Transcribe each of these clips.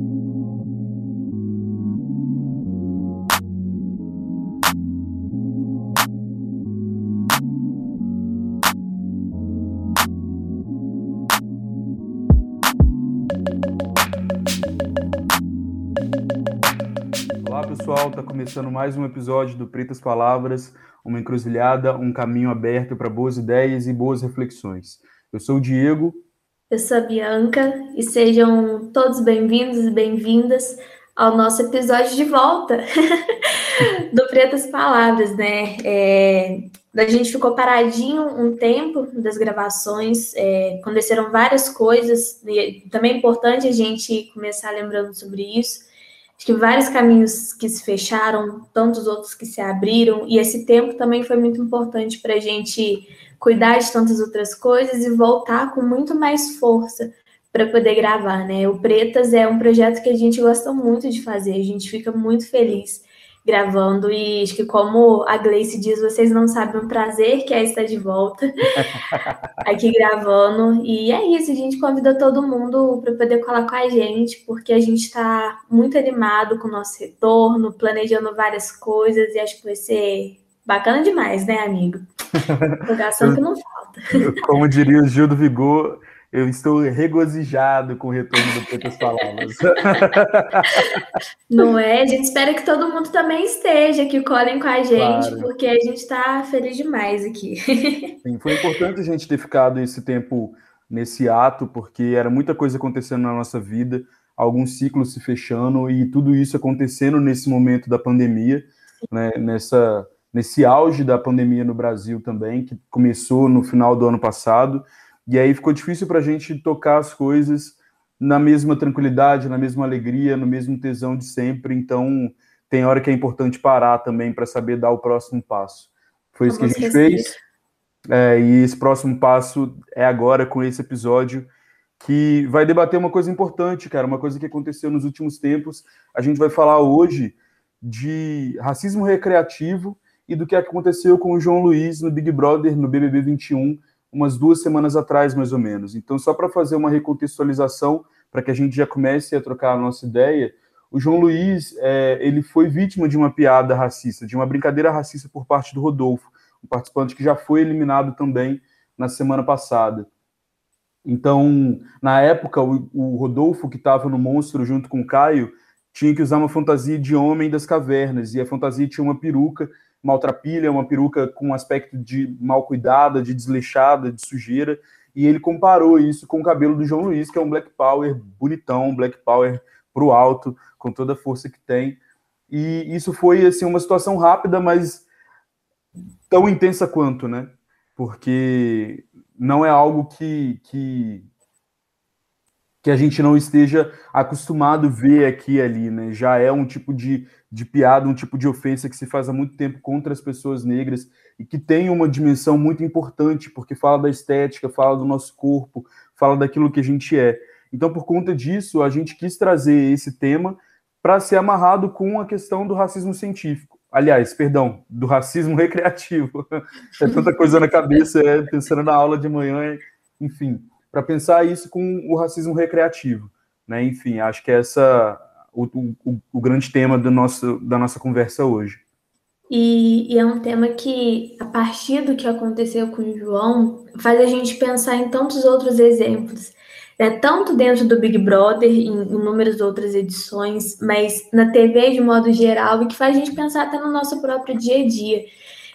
Olá pessoal, está começando mais um episódio do Pretas Palavras, uma encruzilhada, um caminho aberto para boas ideias e boas reflexões. Eu sou o Diego. Eu sou a Bianca e sejam todos bem-vindos e bem-vindas ao nosso episódio de volta do Pretas Palavras, né? É, a gente ficou paradinho um tempo das gravações, é, aconteceram várias coisas, e também é importante a gente começar lembrando sobre isso. Acho que vários caminhos que se fecharam, tantos outros que se abriram, e esse tempo também foi muito importante para a gente cuidar de tantas outras coisas e voltar com muito mais força para poder gravar, né? O Pretas é um projeto que a gente gosta muito de fazer, a gente fica muito feliz gravando e acho que como a Gleice diz, vocês não sabem o prazer que é estar de volta aqui gravando e é isso, a gente convida todo mundo para poder colar com a gente, porque a gente está muito animado com o nosso retorno, planejando várias coisas e acho que vai ser bacana demais, né, amigo? Divulgação que não falta. Como diria o Gil do Vigor, eu estou regozijado com o retorno do Pretas Palavras. Não é? A gente espera que todo mundo também esteja, que colhem com a gente, claro. porque a gente está feliz demais aqui. Sim, foi importante a gente ter ficado esse tempo nesse ato, porque era muita coisa acontecendo na nossa vida, alguns ciclos se fechando e tudo isso acontecendo nesse momento da pandemia, né, nessa, nesse auge da pandemia no Brasil também, que começou no final do ano passado e aí ficou difícil para a gente tocar as coisas na mesma tranquilidade, na mesma alegria, no mesmo tesão de sempre. Então, tem hora que é importante parar também para saber dar o próximo passo. Foi isso que a gente fez. É, e esse próximo passo é agora com esse episódio que vai debater uma coisa importante, cara, uma coisa que aconteceu nos últimos tempos. A gente vai falar hoje de racismo recreativo e do que aconteceu com o João Luiz no Big Brother, no BBB 21, umas duas semanas atrás, mais ou menos. Então, só para fazer uma recontextualização, para que a gente já comece a trocar a nossa ideia, o João Luiz, é, ele foi vítima de uma piada racista, de uma brincadeira racista por parte do Rodolfo, um participante que já foi eliminado também na semana passada. Então, na época, o, o Rodolfo, que estava no Monstro junto com o Caio, tinha que usar uma fantasia de homem das cavernas, e a fantasia tinha uma peruca maltrapilha, uma peruca com aspecto de mal cuidada, de desleixada, de sujeira, e ele comparou isso com o cabelo do João Luiz, que é um Black Power bonitão, um Black Power pro alto, com toda a força que tem. E isso foi assim uma situação rápida, mas tão intensa quanto, né? Porque não é algo que, que que a gente não esteja acostumado a ver aqui e ali, né? Já é um tipo de, de piada, um tipo de ofensa que se faz há muito tempo contra as pessoas negras e que tem uma dimensão muito importante, porque fala da estética, fala do nosso corpo, fala daquilo que a gente é. Então, por conta disso, a gente quis trazer esse tema para ser amarrado com a questão do racismo científico. Aliás, perdão, do racismo recreativo. É tanta coisa na cabeça, é, pensando na aula de manhã, enfim para pensar isso com o racismo recreativo. Né? Enfim, acho que essa o, o, o grande tema do nosso, da nossa conversa hoje. E, e, é um tema que, a partir do que aconteceu com o João, faz a gente pensar em tantos outros exemplos. Né? Tanto dentro do Big Brother, em inúmeras outras edições, mas na TV de modo geral, e que faz a gente pensar até no nosso próprio dia a dia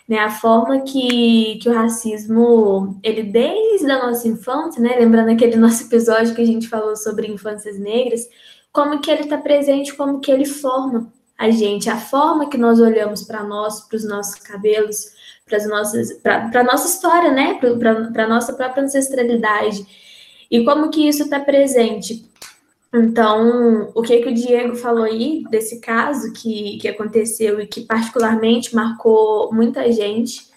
né, a forma que, que o racismo, ele desde a nossa infância, né, lembrando aquele nosso episódio que a gente falou sobre infâncias negras, como que ele está presente, como que ele forma a gente, a forma que nós olhamos para nós, para os nossos cabelos, para as nossas, para a nossa história, né, para a nossa própria ancestralidade, e como que isso está presente então, o que, que o Diego falou aí desse caso que, que aconteceu e que particularmente marcou muita gente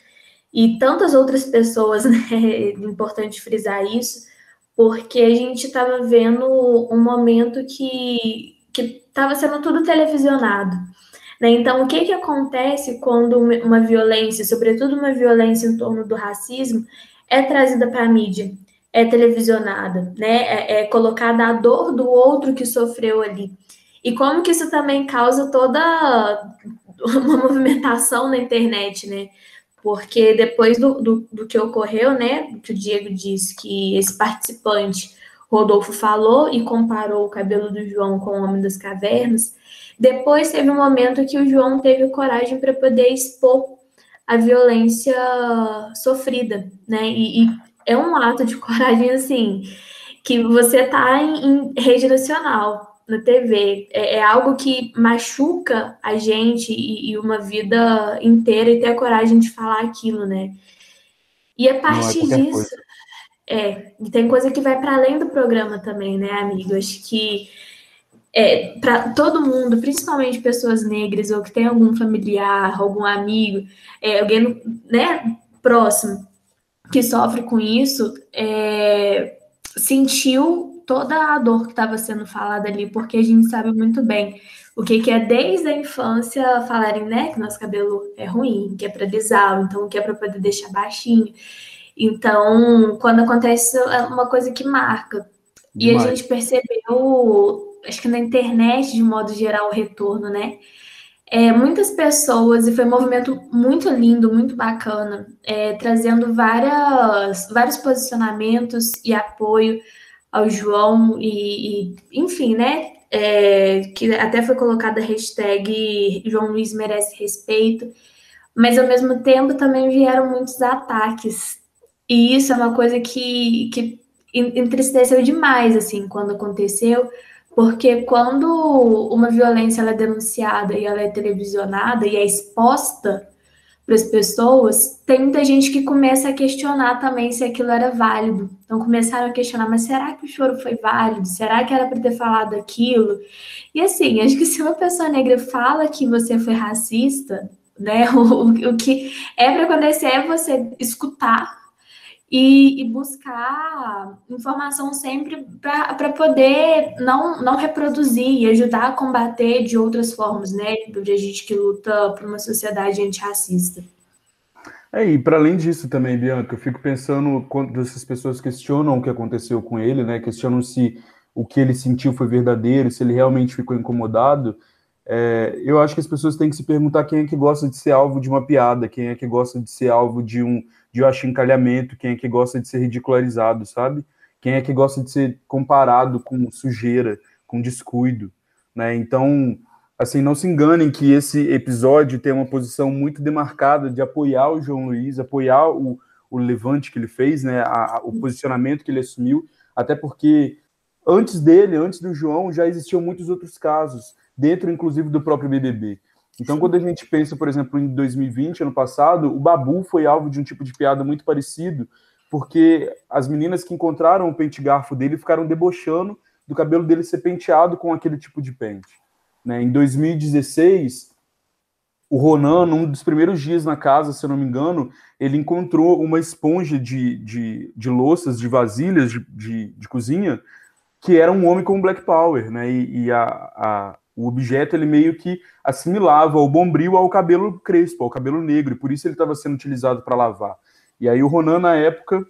e tantas outras pessoas, né? É importante frisar isso, porque a gente estava vendo um momento que estava sendo tudo televisionado. Né? Então, o que, que acontece quando uma violência, sobretudo uma violência em torno do racismo, é trazida para a mídia? É televisionada, né? É, é colocada a dor do outro que sofreu ali. E como que isso também causa toda uma movimentação na internet, né? Porque depois do, do, do que ocorreu, né? Que o Diego disse que esse participante, Rodolfo, falou e comparou o cabelo do João com o Homem das Cavernas. Depois teve um momento que o João teve coragem para poder expor a violência sofrida, né? E, e, é um ato de coragem assim que você tá em, em rede nacional, na TV. É, é, algo que machuca a gente e, e, uma vida inteira e ter a coragem de falar aquilo, né? E a é partir é disso. Coisa. É, e tem coisa que vai para além do programa também, né, amigo? Acho que é, para todo mundo, principalmente pessoas negras ou que tem algum familiar, algum amigo, é, alguém né, próximo que sofre com isso, é, sentiu toda a dor que estava sendo falada ali, porque a gente sabe muito bem o que, que é desde a infância falarem né, que nosso cabelo é ruim, que é para desal, então que é para poder deixar baixinho. Então, quando acontece, é uma coisa que marca. Demais. E a gente percebeu acho que na internet, de modo geral, o retorno, né? É, muitas pessoas, e foi um movimento muito lindo, muito bacana, é, trazendo várias, vários posicionamentos e apoio ao João, e, e enfim, né? É, que até foi colocada a hashtag João Luiz merece respeito, mas ao mesmo tempo também vieram muitos ataques. E isso é uma coisa que, que entristeceu demais, assim, quando aconteceu, porque quando uma violência ela é denunciada e ela é televisionada e é exposta para as pessoas, tem muita gente que começa a questionar também se aquilo era válido. Então começaram a questionar, mas será que o choro foi válido? Será que era para ter falado aquilo? E assim, acho que se uma pessoa negra fala que você foi racista, né, o, o que é para acontecer é você escutar e, e buscar informação sempre para poder não, não reproduzir e ajudar a combater de outras formas, né? De a gente que luta por uma sociedade antirracista. É, e para além disso também, Bianca, eu fico pensando quando essas pessoas questionam o que aconteceu com ele, né? Questionam se o que ele sentiu foi verdadeiro, se ele realmente ficou incomodado. É, eu acho que as pessoas têm que se perguntar quem é que gosta de ser alvo de uma piada, quem é que gosta de ser alvo de um, de achincalhamento, quem é que gosta de ser ridicularizado, sabe? Quem é que gosta de ser comparado com sujeira, com descuido, né? Então, assim, não se enganem que esse episódio tem uma posição muito demarcada de apoiar o João Luiz, apoiar o, o levante que ele fez, né? A, a, o posicionamento que ele assumiu, até porque antes dele, antes do João, já existiam muitos outros casos, dentro inclusive do próprio BBB. Então, quando a gente pensa, por exemplo, em 2020, ano passado, o Babu foi alvo de um tipo de piada muito parecido, porque as meninas que encontraram o pente garfo dele ficaram debochando do cabelo dele ser penteado com aquele tipo de pente. Né? Em 2016, o Ronan, num dos primeiros dias na casa, se eu não me engano, ele encontrou uma esponja de, de, de louças, de vasilhas de, de, de cozinha, que era um homem com Black Power, né? E, e a, a, o objeto ele meio que assimilava o bombril ao cabelo crespo, ao cabelo negro, e por isso ele estava sendo utilizado para lavar. E aí o Ronan, na época,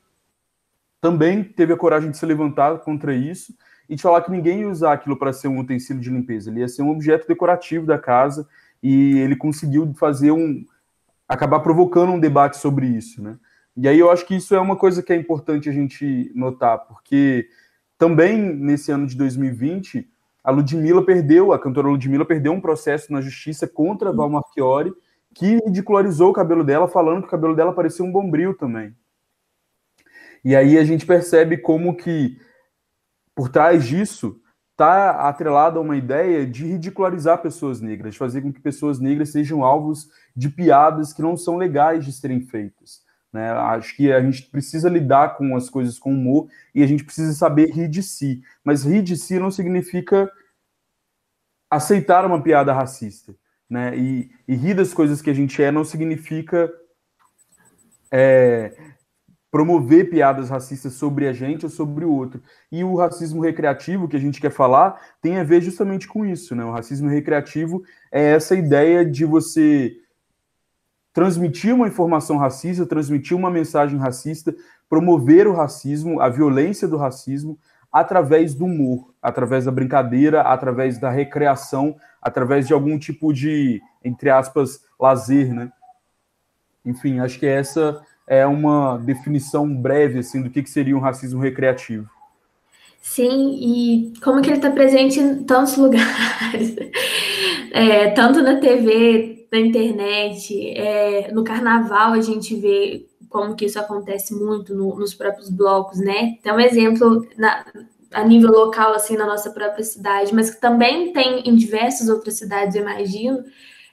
também teve a coragem de se levantar contra isso e de falar que ninguém ia usar aquilo para ser um utensílio de limpeza, ele ia ser um objeto decorativo da casa, e ele conseguiu fazer um. acabar provocando um debate sobre isso, né? E aí eu acho que isso é uma coisa que é importante a gente notar, porque também nesse ano de 2020 a Ludmilla perdeu, a cantora Ludmilla perdeu um processo na justiça contra a Val Marchiori, que ridicularizou o cabelo dela, falando que o cabelo dela parecia um bombril também. E aí a gente percebe como que por trás disso está atrelada uma ideia de ridicularizar pessoas negras, de fazer com que pessoas negras sejam alvos de piadas que não são legais de serem feitas. Né? Acho que a gente precisa lidar com as coisas com humor e a gente precisa saber rir de si. Mas rir de si não significa aceitar uma piada racista. Né? E, e rir das coisas que a gente é não significa é, promover piadas racistas sobre a gente ou sobre o outro. E o racismo recreativo que a gente quer falar tem a ver justamente com isso. Né? O racismo recreativo é essa ideia de você transmitir uma informação racista, transmitir uma mensagem racista promover o racismo, a violência do racismo, através do humor, através da brincadeira, através da recreação, através de algum tipo de, entre aspas, lazer, né? Enfim, acho que essa é uma definição breve assim do que, seria um racismo recreativo. Sim, e como que ele está presente em tantos lugares, é, tanto na TV, na internet, é, no carnaval a gente vê como que isso acontece muito no, nos próprios blocos, né? Tem um exemplo na, a nível local, assim, na nossa própria cidade, mas que também tem em diversas outras cidades, eu imagino,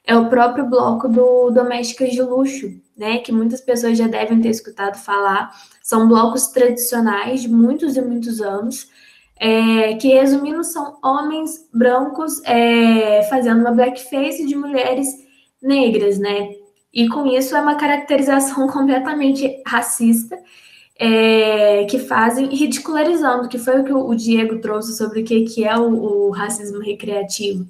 é o próprio bloco do Domésticas de Luxo, né? Que muitas pessoas já devem ter escutado falar. São blocos tradicionais de muitos e muitos anos, é, que resumindo são homens brancos é, fazendo uma blackface de mulheres negras, né? E com isso é uma caracterização completamente racista é, que fazem ridicularizando, que foi o que o Diego trouxe sobre o que, que é o, o racismo recreativo.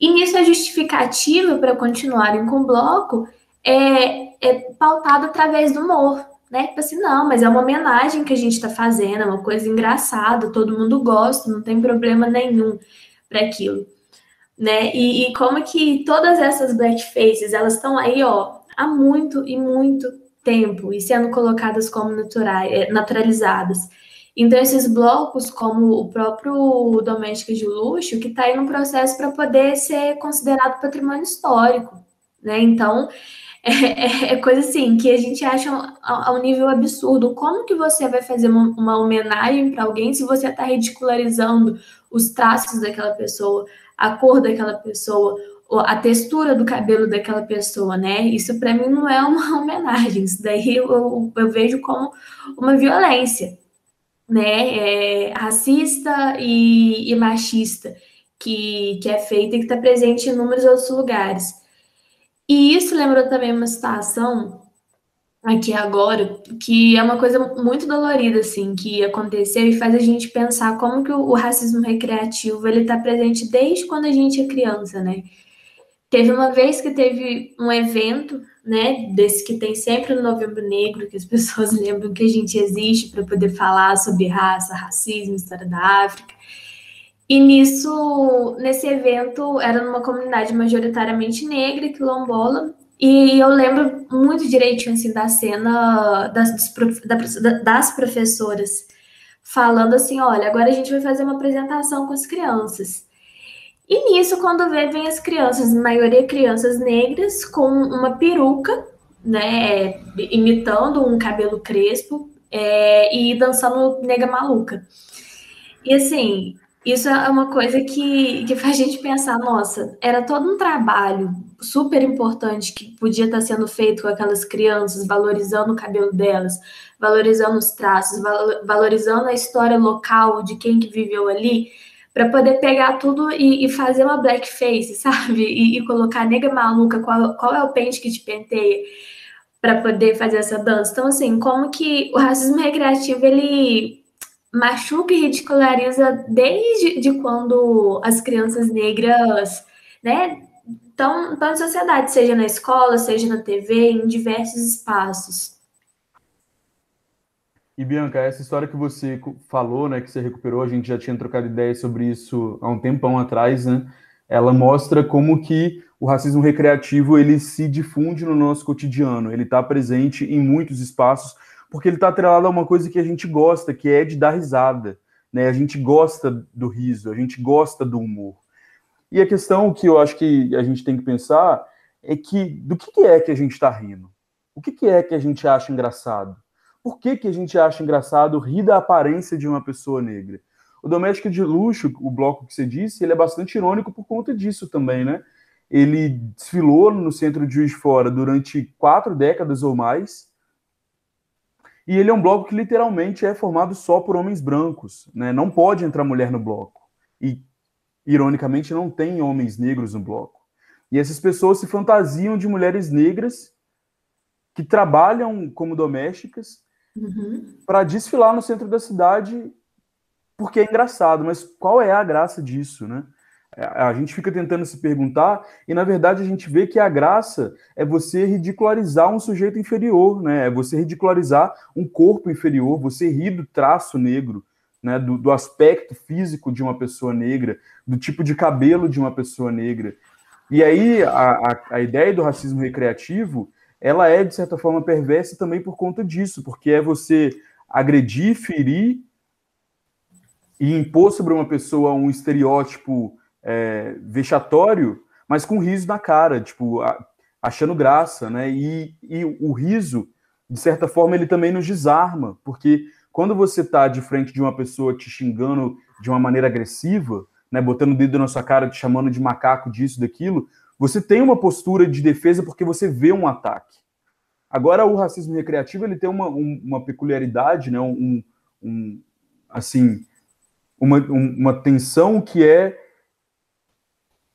E nisso a justificativa para continuarem com o bloco é, é pautada através do humor, né? Tipo assim, não, mas é uma homenagem que a gente está fazendo, é uma coisa engraçada, todo mundo gosta, não tem problema nenhum para aquilo, né? E, e como que todas essas blackfaces, elas estão aí, ó, há muito e muito tempo e sendo colocadas como naturais, eh, naturalizadas. Então, esses blocos, como o próprio Doméstico de Luxo, que está aí no processo para poder ser considerado patrimônio histórico, né? Então, é, é, é, coisa assim que a gente acha a, um nível absurdo. Como que você vai fazer uma, uma homenagem para alguém se você está ridicularizando os traços daquela pessoa, a cor daquela pessoa, a textura do cabelo daquela pessoa, né? Isso para mim não é uma homenagem, isso daí eu, eu vejo como uma violência, né? É, racista e, e, machista que, que é feita e que está presente em inúmeros outros lugares. E isso lembrou também uma situação aqui agora, que é uma coisa muito dolorida, assim, que aconteceu e faz a gente pensar como que o, racismo recreativo, ele está presente desde quando a gente é criança, né? Teve uma vez que teve um evento, né, desse que tem sempre no Novembro Negro, que as pessoas lembram que a gente existe para poder falar sobre raça, racismo, história da África. E nisso, nesse evento, era numa comunidade majoritariamente negra, quilombola, e eu lembro muito direitinho assim da cena das, das professoras falando assim, olha, agora a gente vai fazer uma apresentação com as crianças. E nisso, quando vê, vem as crianças, maioria crianças negras, com uma peruca, né, imitando um cabelo crespo é, e dançando nega maluca. E assim, isso é uma coisa que, que faz a gente pensar, nossa, era todo um trabalho super importante que podia estar sendo feito com aquelas crianças, valorizando o cabelo delas, valorizando os traços, valorizando a história local de quem que viveu ali, para poder pegar tudo e, e, fazer uma blackface, sabe? E, e, colocar nega maluca, qual, qual é o pente que te penteia para poder fazer essa dança. Então, assim, como que o racismo recreativo ele machuca e ridiculariza desde de quando as crianças negras, né, estão, em sociedade, seja na escola, seja na TV, em diversos espaços. E Bianca, essa história que você falou, né, que você recuperou, a gente já tinha trocado ideias sobre isso há um tempão atrás, né? Ela mostra como que o racismo recreativo ele se difunde no nosso cotidiano, ele está presente em muitos espaços, porque ele está atrelado a uma coisa que a gente gosta, que é de dar risada, né? A gente gosta do riso, a gente gosta do humor. E a questão que eu acho que a gente tem que pensar é que do que é que a gente está rindo? O que é que a gente acha engraçado? Por que, que a gente acha engraçado rir da aparência de uma pessoa negra? O Doméstico de Luxo, o bloco que você disse, ele é bastante irônico por conta disso também, né? Ele desfilou no centro de Juiz de Fora durante quatro décadas ou mais. E ele é um bloco que literalmente é formado só por homens brancos, né? Não pode entrar mulher no bloco. E, ironicamente, não tem homens negros no bloco. E essas pessoas se fantasiam de mulheres negras que trabalham como domésticas uhum. para desfilar no centro da cidade, porque é engraçado, mas qual é a graça disso, né? A gente fica tentando se perguntar, e na verdade a gente vê que a graça é você ridicularizar um sujeito inferior, né? É você ridicularizar um corpo inferior, você rir do traço negro, né? Do, do aspecto físico de uma pessoa negra, do tipo de cabelo de uma pessoa negra. E aí a, a, a ideia do racismo recreativo ela é, de certa forma, perversa também por conta disso, porque é você agredir, ferir e impor sobre uma pessoa um estereótipo é, vexatório, mas com riso na cara, tipo, achando graça, né? E, e o riso, de certa forma, ele também nos desarma, porque quando você está de frente de uma pessoa te xingando de uma maneira agressiva, né, botando o dedo na sua cara, te chamando de macaco, disso, daquilo, você tem uma postura de defesa porque você vê um ataque. Agora, o racismo recreativo ele tem uma, um, uma peculiaridade, né? um, um assim, uma, uma tensão que é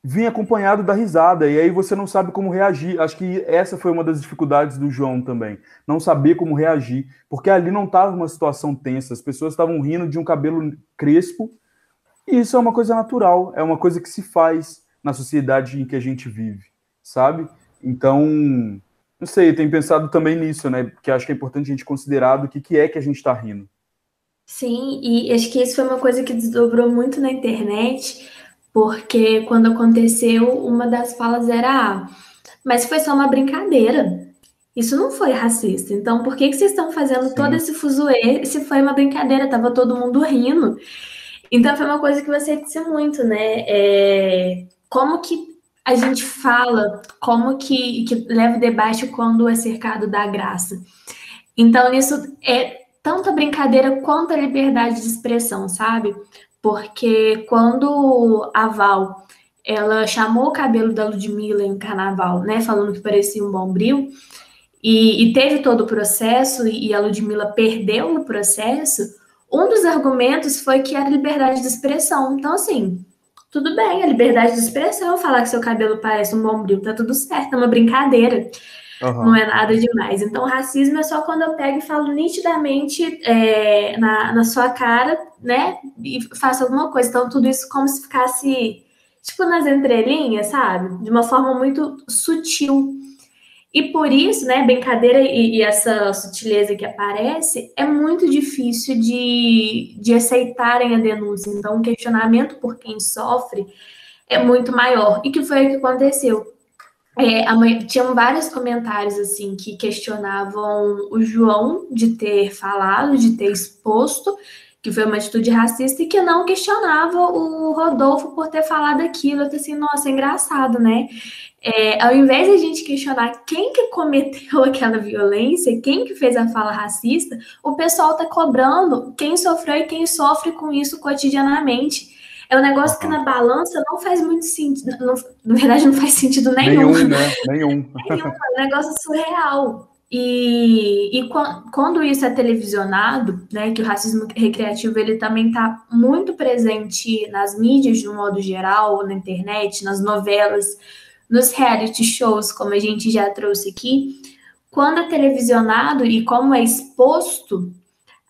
vir acompanhado da risada, e aí você não sabe como reagir. Acho que essa foi uma das dificuldades do João também, não saber como reagir, porque ali não estava uma situação tensa, as pessoas estavam rindo de um cabelo crespo, e isso é uma coisa natural, é uma coisa que se faz na sociedade em que a gente vive, sabe? Então, não sei, tenho pensado também nisso, né? Que acho que é importante a gente considerar do que, que é que a gente está rindo. Sim, e acho que isso foi uma coisa que desdobrou muito na internet, porque quando aconteceu, uma das falas era: ah, mas foi só uma brincadeira. Isso não foi racista. Então, por que, que vocês estão fazendo Sim. todo esse fuzuê se foi uma brincadeira? Tava todo mundo rindo. Então, foi uma coisa que você disse muito, né? É, como que a gente fala, como que, que leva o debate quando é cercado da graça. Então, nisso é tanto a brincadeira quanto a liberdade de expressão, sabe? Porque quando a Val ela chamou o cabelo da Ludmilla em carnaval, né? Falando que parecia um bombril, e, e teve todo o processo, e a Ludmilla perdeu no processo, um dos argumentos foi que era liberdade de expressão. Então, assim, tudo bem, a liberdade de expressão, falar que seu cabelo parece um bombril, tá tudo certo, é uma brincadeira. Uhum. Não é nada demais. Então, racismo é só quando eu pego e falo nitidamente é, na, na sua cara, né? E faço alguma coisa. Então, tudo isso como se ficasse, tipo, nas entrelinhas, sabe? De uma forma muito sutil. E por isso, né, brincadeira e, e, essa sutileza que aparece é muito difícil de, de aceitarem a denúncia. Então, o questionamento por quem sofre é muito maior. E que foi o que aconteceu. É, mãe, tinham vários comentários assim que questionavam o João de ter falado, de ter exposto que foi uma atitude racista e que não questionava o Rodolfo por ter falado aquilo. Eu tô assim, nossa, é engraçado, né? É, ao invés de a gente questionar quem que cometeu aquela violência, quem que fez a fala racista, o pessoal tá cobrando quem sofreu e quem sofre com isso cotidianamente. É um negócio que na balança não faz muito sentido. Não, na verdade, não faz sentido nenhum. Nenhum, né? Nenhum. nenhum. É um negócio surreal. E, e quando isso é televisionado, né, que o racismo recreativo ele também está muito presente nas mídias de um modo geral, na internet, nas novelas, nos reality shows, como a gente já trouxe aqui, quando é televisionado e como é exposto,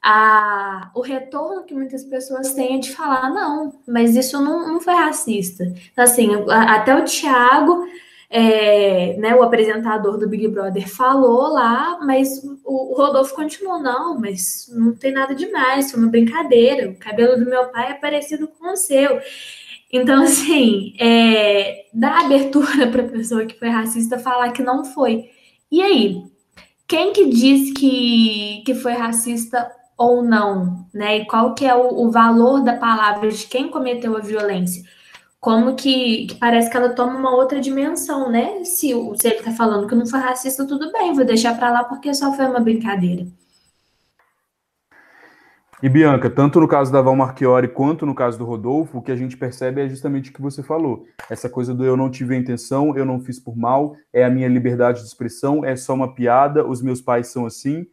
a, o retorno que muitas pessoas têm é de falar, não, mas isso não, não foi racista. Então, assim, até o Tiago é, né, o apresentador do Big Brother falou lá, mas o, o, Rodolfo continuou, não, mas não tem nada demais, foi uma brincadeira, o cabelo do meu pai é parecido com o seu. Então, assim, é, dá abertura para a pessoa que foi racista falar que não foi. E aí, quem que diz que, que foi racista ou não, né? E qual que é o, o valor da palavra de quem cometeu a violência? como que, que, parece que ela toma uma outra dimensão, né? Se, se ele tá falando que não foi racista, tudo bem, vou deixar para lá porque só foi uma brincadeira. E Bianca, tanto no caso da Val Marchiori quanto no caso do Rodolfo, o que a gente percebe é justamente o que você falou. Essa coisa do eu não tive a intenção, eu não fiz por mal, é a minha liberdade de expressão, é só uma piada, os meus pais são assim,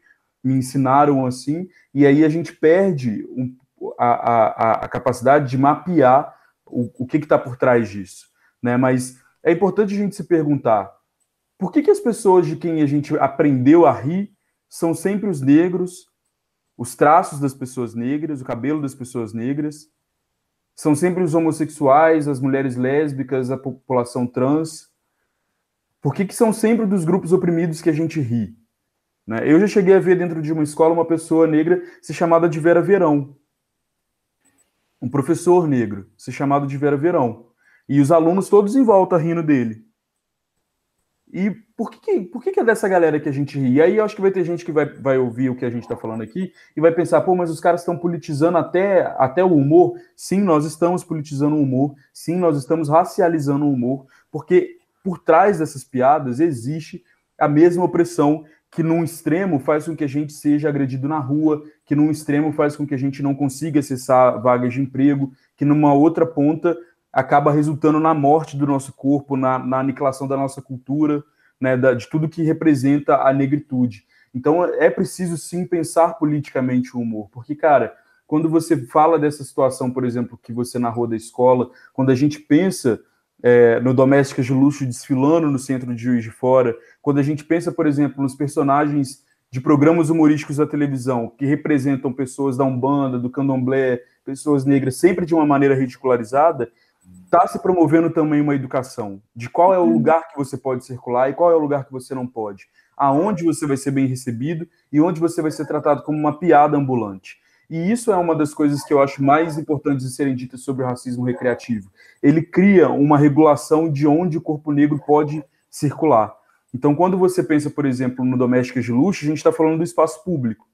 me ensinaram assim, e aí a gente perde um, a, a, a capacidade de mapear o, o que está por trás disso, né? Mas é importante a gente se perguntar por que, que as pessoas de quem a gente aprendeu a rir são sempre os negros, os traços das pessoas negras, o cabelo das pessoas negras, São sempre os homossexuais, as mulheres lésbicas, a população trans? Por que, que são sempre dos grupos oprimidos que a gente ri? Né? Eu já cheguei a ver dentro de uma escola uma pessoa negra se chamada de Vera Verão. Um professor negro se chamado de Vera Verão. E os alunos todos em volta rindo dele. E por que, por que, é dessa galera que a gente ri? E aí eu acho que vai ter gente que vai, vai ouvir o que a gente está falando aqui e vai pensar, pô, mas os caras estão politizando até, até o humor. Sim, nós estamos politizando o humor. Sim, nós estamos racializando o humor. Porque por trás dessas piadas existe a mesma opressão que num extremo faz com que a gente seja agredido na rua, que num extremo faz com que a gente não consiga acessar vagas de emprego, que numa outra ponta acaba resultando na morte do nosso corpo, na, na aniquilação da nossa cultura, né, da, de tudo que representa a negritude. Então é preciso sim pensar politicamente o humor, porque, cara, quando você fala dessa situação, por exemplo, que você narrou da escola, quando a gente pensa é, no Domésticas de Luxo desfilando no centro de Juiz de Fora, quando a gente pensa, por exemplo, nos personagens de programas humorísticos da televisão que representam pessoas da Umbanda, do Candomblé, pessoas negras, sempre de uma maneira ridicularizada, está se promovendo também uma educação de qual é o lugar que você pode circular e qual é o lugar que você não pode, aonde você vai ser bem recebido e onde você vai ser tratado como uma piada ambulante. E isso é uma das coisas que eu acho mais importantes de serem ditas sobre o racismo recreativo. Ele cria uma regulação de onde o corpo negro pode circular. Então, quando você pensa, por exemplo, no Domésticas de Luxo, a gente está falando do espaço público,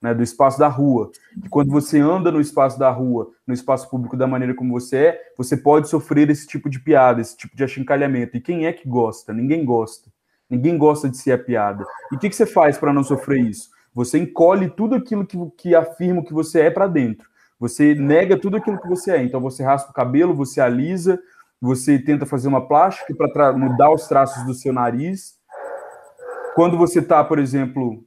né, do espaço da rua. E quando você anda no espaço da rua, no espaço público da maneira como você é, você pode sofrer esse tipo de piada, esse tipo de achincalhamento. E quem é que gosta? Ninguém gosta. Ninguém gosta de ser a piada. E o que, que você faz para não sofrer isso? Você encolhe tudo aquilo que, que afirma que você é para dentro. Você nega tudo aquilo que você é. Então você raspa o cabelo, você alisa, você tenta fazer uma plástica para mudar os traços do seu nariz. Quando você está, por exemplo,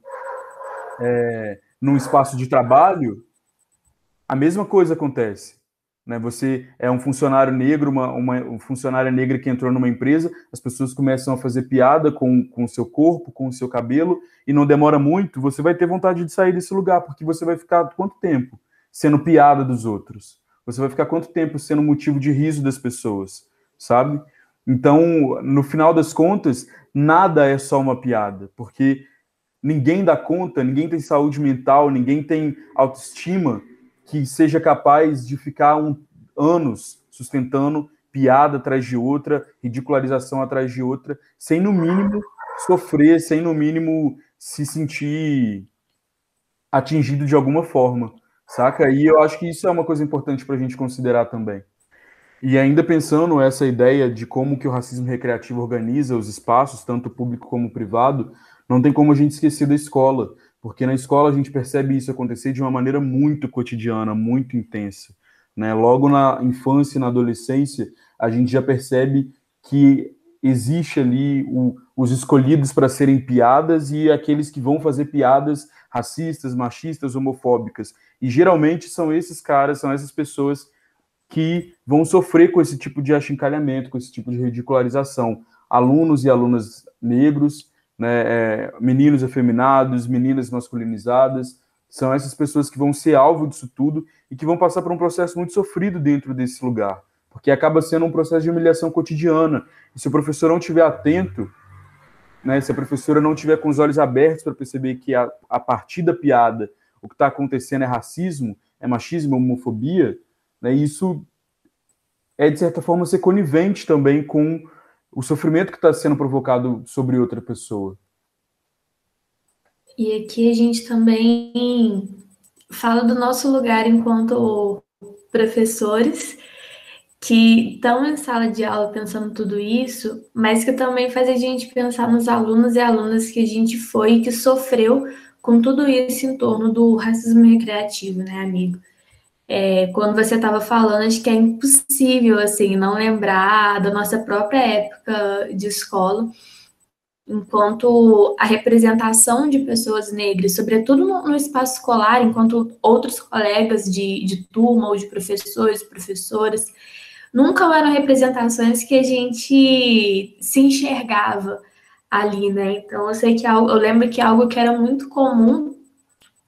é, num espaço de trabalho, a mesma coisa acontece. Né? Você é um funcionário negro, uma, uma funcionária negra que entrou numa empresa, as pessoas começam a fazer piada com, com o seu corpo, com o seu cabelo, e não demora muito, você vai ter vontade de sair desse lugar, porque você vai ficar quanto tempo sendo piada dos outros? Você vai ficar quanto tempo sendo motivo de riso das pessoas, sabe? Então, no final das contas, nada é só uma piada, porque ninguém dá conta, ninguém tem saúde mental, ninguém tem autoestima que seja capaz de ficar um, anos sustentando piada atrás de outra, ridicularização atrás de outra, sem no mínimo sofrer, sem no mínimo se sentir atingido de alguma forma, saca? E eu acho que isso é uma coisa importante para a gente considerar também. E ainda pensando essa ideia de como que o racismo recreativo organiza os espaços, tanto público como privado, não tem como a gente esquecer da escola, porque na escola a gente percebe isso acontecer de uma maneira muito cotidiana, muito intensa. Né? Logo na infância e na adolescência, a gente já percebe que existe ali o, os escolhidos para serem piadas e aqueles que vão fazer piadas racistas, machistas, homofóbicas. E geralmente são esses caras, são essas pessoas que vão sofrer com esse tipo de achincalhamento, com esse tipo de ridicularização. Alunos e alunas negros, né, é, meninos efeminados, meninas masculinizadas, são essas pessoas que vão ser alvo disso tudo e que vão passar por um processo muito sofrido dentro desse lugar, porque acaba sendo um processo de humilhação cotidiana. E se o professor não estiver atento, né, se a professora não estiver com os olhos abertos para perceber que a, a partir da piada o que está acontecendo é racismo, é machismo, é homofobia, né, isso é de certa forma ser conivente também com o sofrimento que está sendo provocado sobre outra pessoa. E aqui a gente também fala do nosso lugar enquanto professores que estão em sala de aula pensando tudo isso, mas que também faz a gente pensar nos alunos e alunas que a gente foi que sofreu com tudo isso em torno do racismo recreativo, né, amigo? É, quando você estava falando, acho que é impossível assim não lembrar da nossa própria época de escola, enquanto a representação de pessoas negras, sobretudo no, no espaço escolar, enquanto outros colegas de, de turma ou de professores, professoras, nunca eram representações que a gente se enxergava ali, né? Então eu sei que eu lembro que algo que era muito comum,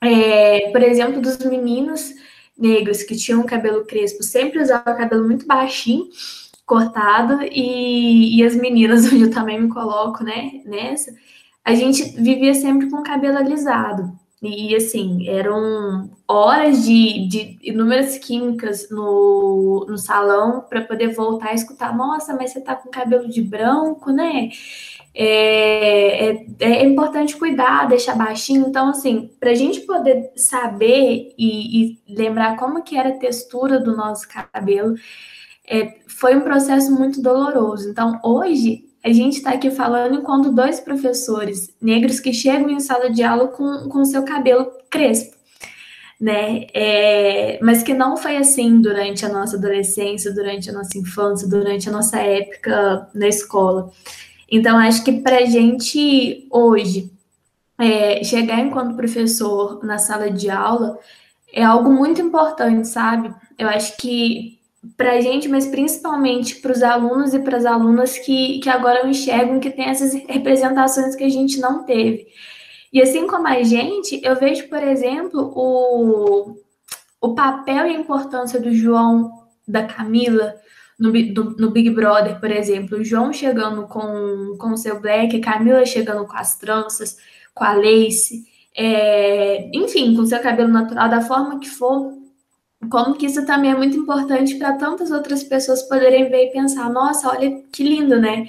é, por exemplo, dos meninos negros que tinham cabelo crespo sempre usavam cabelo muito baixinho, cortado, e, e as meninas, onde eu também me coloco, né, nessa, a gente vivia sempre com o cabelo alisado. E assim, eram horas de, de inúmeras químicas no, no salão para poder voltar a escutar. Nossa, mas você tá com cabelo de branco, né? É, é, é importante cuidar, deixar baixinho. Então, assim, para a gente poder saber e, e, lembrar como que era a textura do nosso cabelo, é, foi um processo muito doloroso. Então, hoje, a gente está aqui falando enquanto dois professores negros que chegam em sala de aula com, com seu cabelo crespo, né? É, mas que não foi assim durante a nossa adolescência, durante a nossa infância, durante a nossa época na escola. Então, acho que para a gente hoje é, chegar enquanto professor na sala de aula é algo muito importante, sabe? Eu acho que para a gente, mas principalmente para os alunos e para as alunas que, que agora enxergam que tem essas representações que a gente não teve. E assim como a gente, eu vejo, por exemplo, o, o papel e a importância do João, da Camila, no, do, no Big Brother, por exemplo. O João chegando com, com o seu black, Camila chegando com as tranças, com a lace, é, enfim, com o seu cabelo natural, da forma que for como que isso também é muito importante para tantas outras pessoas poderem ver e pensar, nossa, olha que lindo, né?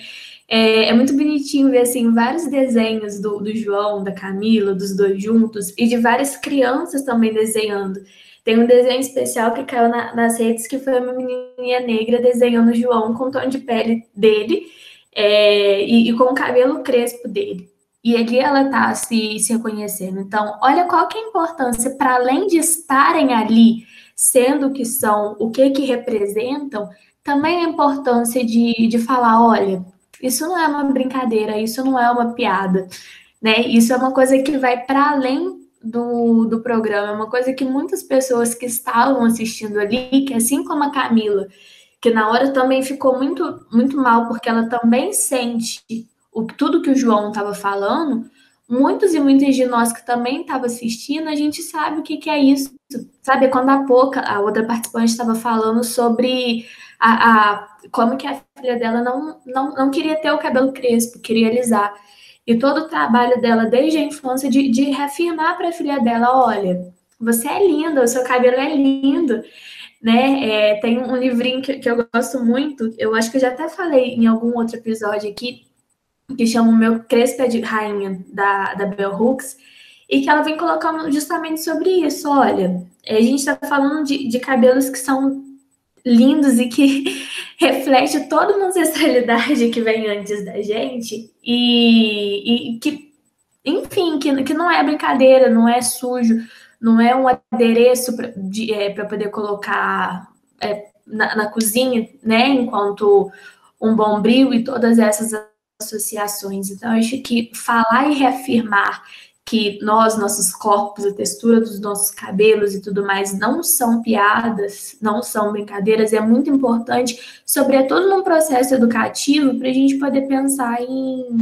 É, é, muito bonitinho ver assim vários desenhos do, do João, da Camila, dos dois juntos, e de várias crianças também desenhando. Tem um desenho especial que caiu na, nas redes que foi uma menininha negra desenhando o João com o tom de pele dele é, e, e, com o cabelo crespo dele. E ali ela tá se, se reconhecendo. Então, olha qual que é a importância, para além de estarem ali sendo que são, o que que representam, também a importância de, de falar, olha, isso não é uma brincadeira, isso não é uma piada, né? Isso é uma coisa que vai para além do, do programa, é uma coisa que muitas pessoas que estavam assistindo ali, que assim como a Camila, que na hora também ficou muito, muito mal, porque ela também sente o, tudo que o João estava falando, muitos e muitas de nós que também estavam assistindo, a gente sabe o que, que é isso. Sabe, quando a pouca, a outra participante estava falando sobre a, a, como que a filha dela não, não, não queria ter o cabelo crespo, queria alisar. E todo o trabalho dela, desde a infância, de, de reafirmar para a filha dela: olha, você é linda, o seu cabelo é lindo. Né? É, tem um livrinho que, que eu gosto muito, eu acho que eu já até falei em algum outro episódio aqui, que chama o meu Crespa de Rainha, da, da Bell Hooks, e que ela vem colocando justamente sobre isso. Olha, a gente está falando de, de cabelos que são lindos e que reflete toda uma ancestralidade que vem antes da gente e, e que, enfim, que, que não é brincadeira, não é sujo, não é um adereço para é, poder colocar é, na, na, cozinha, né, enquanto um bombril e todas essas associações. Então, acho que falar e reafirmar que nós, nossos corpos, a textura dos nossos cabelos e tudo mais não são piadas, não são brincadeiras, é muito importante, sobretudo num processo educativo, para a gente poder pensar em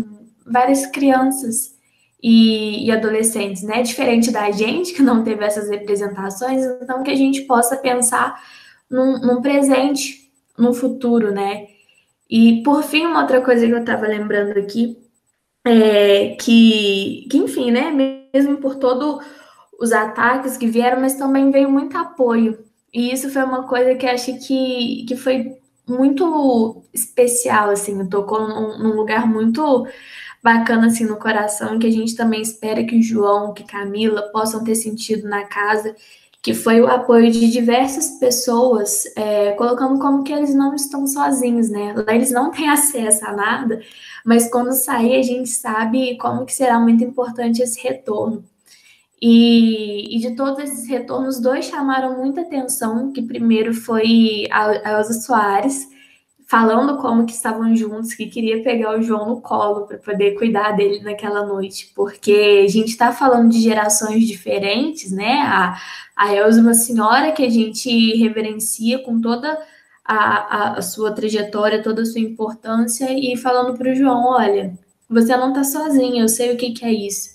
várias crianças e, e, adolescentes, né? Diferente da gente que não teve essas representações, então que a gente possa pensar num, num presente, num futuro, né? E por fim, uma outra coisa que eu estava lembrando aqui é que, que, enfim, né? Mesmo por todos os ataques que vieram, mas também veio muito apoio. E isso foi uma coisa que acho que, que foi muito especial, assim, tocou num, num lugar muito bacana assim no coração, que a gente também espera que o João, que Camila possam ter sentido na casa que foi o apoio de diversas pessoas, é, colocando como que eles não estão sozinhos, né? Lá eles não têm acesso a nada, mas quando sair a gente sabe como que será muito importante esse retorno. E, e de todos esses retornos, dois chamaram muita atenção, que primeiro foi a, a Elza Soares, falando como que estavam juntos, que queria pegar o João no colo para poder cuidar dele naquela noite, porque a gente está falando de gerações diferentes, né? A, a Elza é uma senhora que a gente reverencia com toda a, a, a sua trajetória, toda a sua importância, e falando para o João, olha, você não está sozinha, eu sei o que, que é isso.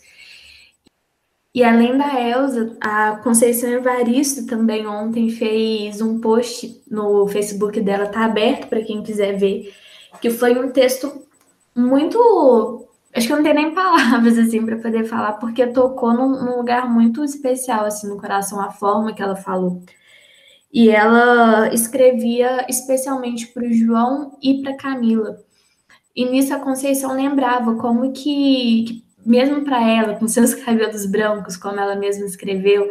E além da Elsa, a Conceição Evaristo também ontem fez um post no Facebook dela, tá aberto para quem quiser ver, que foi um texto muito. Acho que eu não tenho nem palavras assim para poder falar, porque tocou num, num, lugar muito especial assim no coração a forma que ela falou. E ela escrevia especialmente para o João e para Camila. E nisso a Conceição lembrava como que, que mesmo para ela, com seus cabelos brancos, como ela mesma escreveu,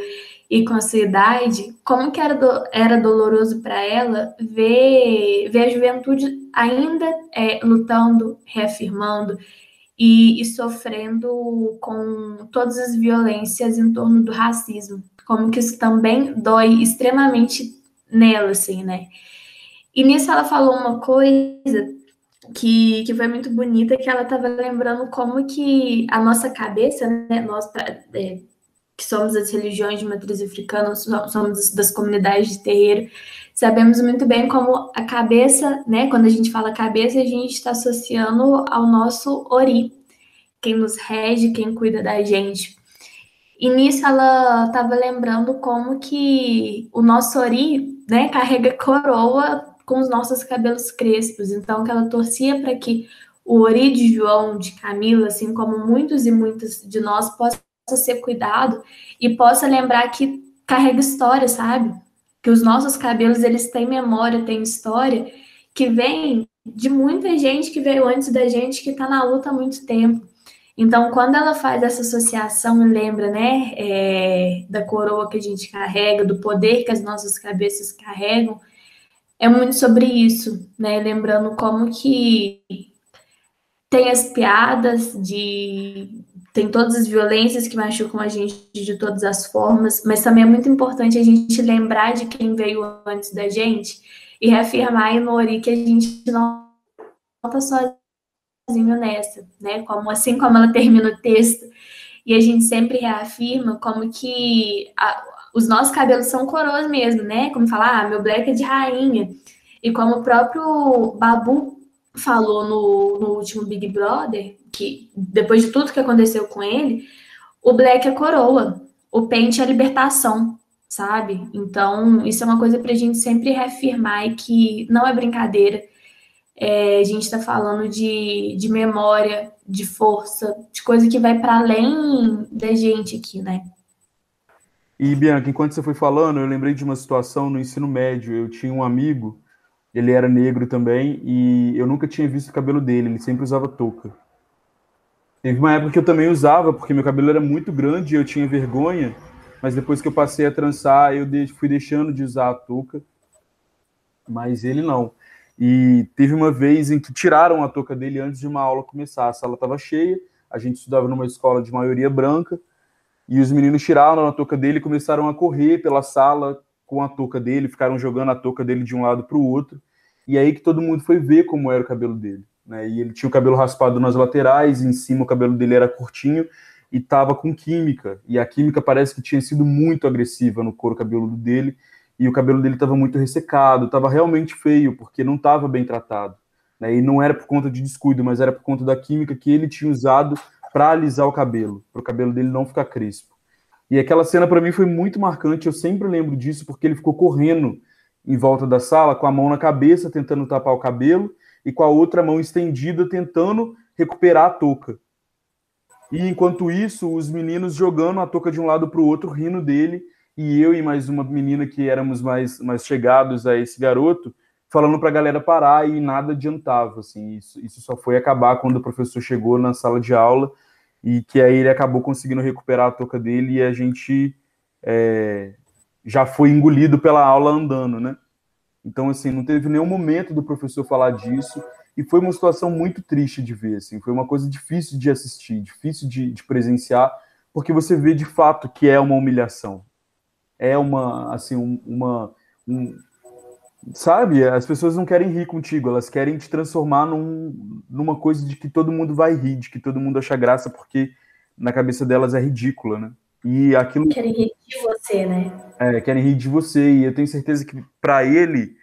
e com a sua idade, como que era, do, era doloroso para ela ver, ver a juventude ainda é, lutando, reafirmando e, e, sofrendo com todas as violências em torno do racismo. Como que isso também dói extremamente nela, assim, né? E nisso ela falou uma coisa que, que foi muito bonita, que ela estava lembrando como que a nossa cabeça, né, nós é, que somos as religiões de matriz africana, somos das comunidades de terreiro, sabemos muito bem como a cabeça, né, quando a gente fala cabeça, a gente está associando ao nosso ori, quem nos rege, quem cuida da gente. E nisso ela estava lembrando como que o nosso ori, né, carrega coroa com os nossos cabelos crespos. Então, que ela torcia para que o Ori de João, de Camila, assim como muitos e muitas de nós, possa ser cuidado e possa lembrar que carrega história, sabe? Que os nossos cabelos, eles têm memória, têm história, que vem de muita gente que veio antes da gente, que está na luta há muito tempo. Então, quando ela faz essa associação lembra, né, é, da coroa que a gente carrega, do poder que as nossas cabeças carregam, é muito sobre isso, né? Lembrando como que tem as piadas de tem todas as violências que machucam a gente de todas as formas, mas também é muito importante a gente lembrar de quem veio antes da gente e reafirmar em Nori que a gente não está sozinho nessa, né? Como assim como ela termina o texto e a gente sempre reafirma como que a, os nossos cabelos são coroas mesmo, né? Como falar, ah, meu black é de rainha. E como o próprio Babu falou no, no último Big Brother, que depois de tudo que aconteceu com ele, o black é coroa, o pente é libertação, sabe? Então, isso é uma coisa para a gente sempre reafirmar e que não é brincadeira. É, a gente está falando de, de memória, de força, de coisa que vai para além da gente aqui, né? E, Bianca, enquanto você foi falando, eu lembrei de uma situação no ensino médio. Eu tinha um amigo, ele era negro também, e eu nunca tinha visto o cabelo dele, ele sempre usava touca. Teve uma época que eu também usava, porque meu cabelo era muito grande e eu tinha vergonha, mas depois que eu passei a trançar, eu fui deixando de usar a touca, mas ele não. E teve uma vez em que tiraram a touca dele antes de uma aula começar. A sala estava cheia, a gente estudava numa escola de maioria branca, e os meninos tiraram a touca dele e começaram a correr pela sala com a touca dele, ficaram jogando a touca dele de um lado para o outro. E aí que todo mundo foi ver como era o cabelo dele. Né? E ele tinha o cabelo raspado nas laterais, em cima o cabelo dele era curtinho e estava com química. E a química parece que tinha sido muito agressiva no couro cabeludo dele. E o cabelo dele estava muito ressecado, estava realmente feio, porque não estava bem tratado. Né? E não era por conta de descuido, mas era por conta da química que ele tinha usado para alisar o cabelo, para o cabelo dele não ficar crespo. E aquela cena para mim foi muito marcante, eu sempre lembro disso porque ele ficou correndo em volta da sala com a mão na cabeça tentando tapar o cabelo e com a outra mão estendida tentando recuperar a touca. E enquanto isso, os meninos jogando a touca de um lado para o outro, rindo dele, e eu e mais uma menina que éramos mais, mais chegados a esse garoto, falando para a galera parar e nada adiantava, assim, isso, isso só foi acabar quando o professor chegou na sala de aula e que aí ele acabou conseguindo recuperar a toca dele e a gente é, já foi engolido pela aula andando, né? Então, assim, não teve nenhum momento do professor falar disso e foi uma situação muito triste de ver, assim, foi uma coisa difícil de assistir, difícil de, de presenciar, porque você vê de fato que é uma humilhação, é uma, assim, um, uma, um, Sabe, as pessoas não querem rir contigo, elas querem te transformar num, numa coisa de que todo mundo vai rir, de que todo mundo acha graça, porque na cabeça delas é ridícula, né? E aquilo. Querem rir de você, né? É, querem rir de você. E eu tenho certeza que para ele,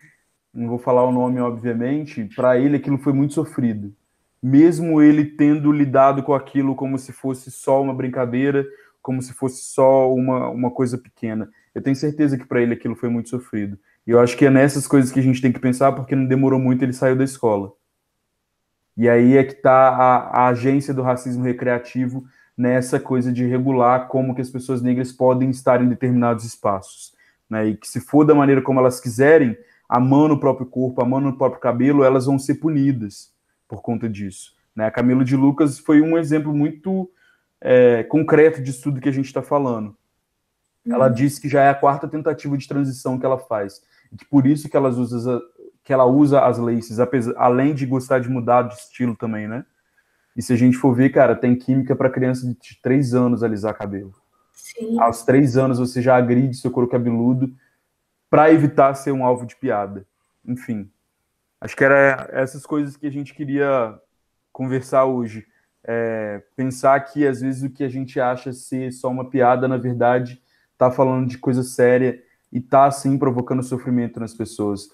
não vou falar o nome, obviamente, para ele aquilo foi muito sofrido. Mesmo ele tendo lidado com aquilo como se fosse só uma brincadeira, como se fosse só uma, uma coisa pequena. Eu tenho certeza que para ele aquilo foi muito sofrido. E eu acho que é nessas coisas que a gente tem que pensar, porque não demorou muito, ele saiu da escola. E aí é que está a, a, agência do racismo recreativo nessa coisa de regular como que as pessoas negras podem estar em determinados espaços. Né? E que se for da maneira como elas quiserem, amando o próprio corpo, amando o próprio cabelo, elas vão ser punidas por conta disso. Né? A Camila de Lucas foi um exemplo muito é, concreto disso tudo que a gente está falando. Ela uhum. disse que já é a quarta tentativa de transição que ela faz por isso que, elas usa, que ela usa as laces, apesar, além de gostar de mudar de estilo também, né? E se a gente for ver, cara, tem química para criança de 3 anos alisar cabelo. Sim. Aos 3 anos você já agride seu couro cabeludo para evitar ser um alvo de piada. Enfim, acho que era essas coisas que a gente queria conversar hoje. É, pensar que às vezes o que a gente acha ser só uma piada, na verdade, tá falando de coisa séria e tá assim provocando sofrimento nas pessoas.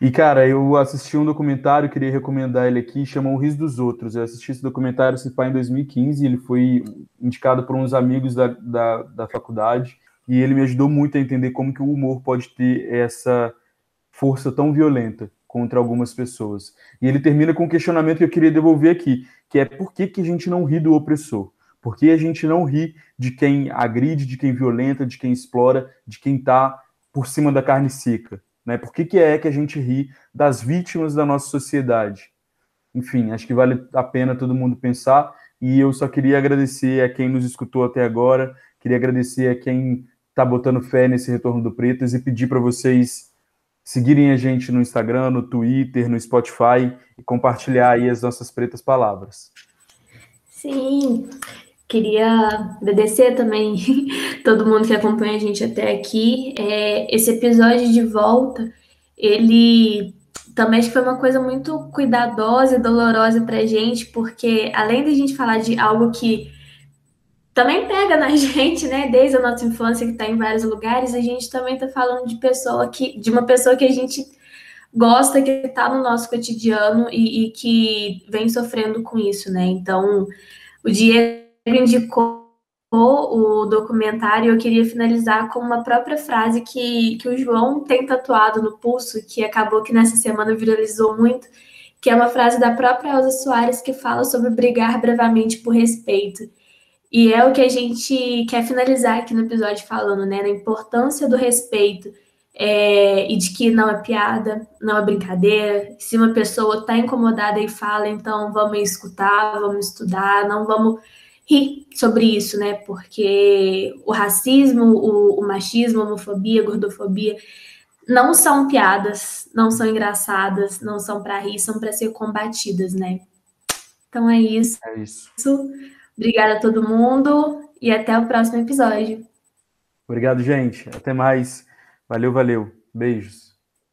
E cara, eu assisti um documentário, queria recomendar ele aqui, chama O Riso dos Outros. Eu assisti esse documentário se em 2015, ele foi indicado por uns amigos da, da, da faculdade e ele me ajudou muito a entender como que o humor pode ter essa força tão violenta contra algumas pessoas. E ele termina com um questionamento que eu queria devolver aqui, que é por que, que a gente não ri do opressor? Por que a gente não ri de quem agride, de quem violenta, de quem explora, de quem está por cima da carne seca? Né? Por que, que é que a gente ri das vítimas da nossa sociedade? Enfim, acho que vale a pena todo mundo pensar. E eu só queria agradecer a quem nos escutou até agora, queria agradecer a quem está botando fé nesse retorno do Pretas e pedir para vocês seguirem a gente no Instagram, no Twitter, no Spotify e compartilhar aí as nossas pretas palavras. Sim, Queria agradecer também todo mundo que acompanha a gente até aqui. É, esse episódio de volta, ele também acho que foi uma coisa muito cuidadosa e dolorosa pra gente, porque além da gente falar de algo que também pega na gente, né, desde a nossa infância, que está em vários lugares, a gente também está falando de pessoa que, de uma pessoa que a gente gosta, que está no nosso cotidiano e, e que vem sofrendo com isso, né? Então, o Diego indicou o documentário, eu queria finalizar com uma própria frase que, que o João tem tatuado no pulso, que acabou que nessa semana viralizou muito, que é uma frase da própria Elza Soares que fala sobre brigar bravamente por respeito. E é o que a gente quer finalizar aqui no episódio falando, né? Na importância do respeito é, e de que não é piada, não é brincadeira. Se uma pessoa está incomodada e fala, então vamos escutar, vamos estudar, não vamos rir sobre isso, né? Porque o racismo, o, o machismo, a homofobia, a gordofobia não são piadas, não são engraçadas, não são para rir, são para ser combatidas, né? Então é isso. É isso. Obrigada a todo mundo e até o próximo episódio. Obrigado, gente. Até mais. Valeu, valeu. Beijos.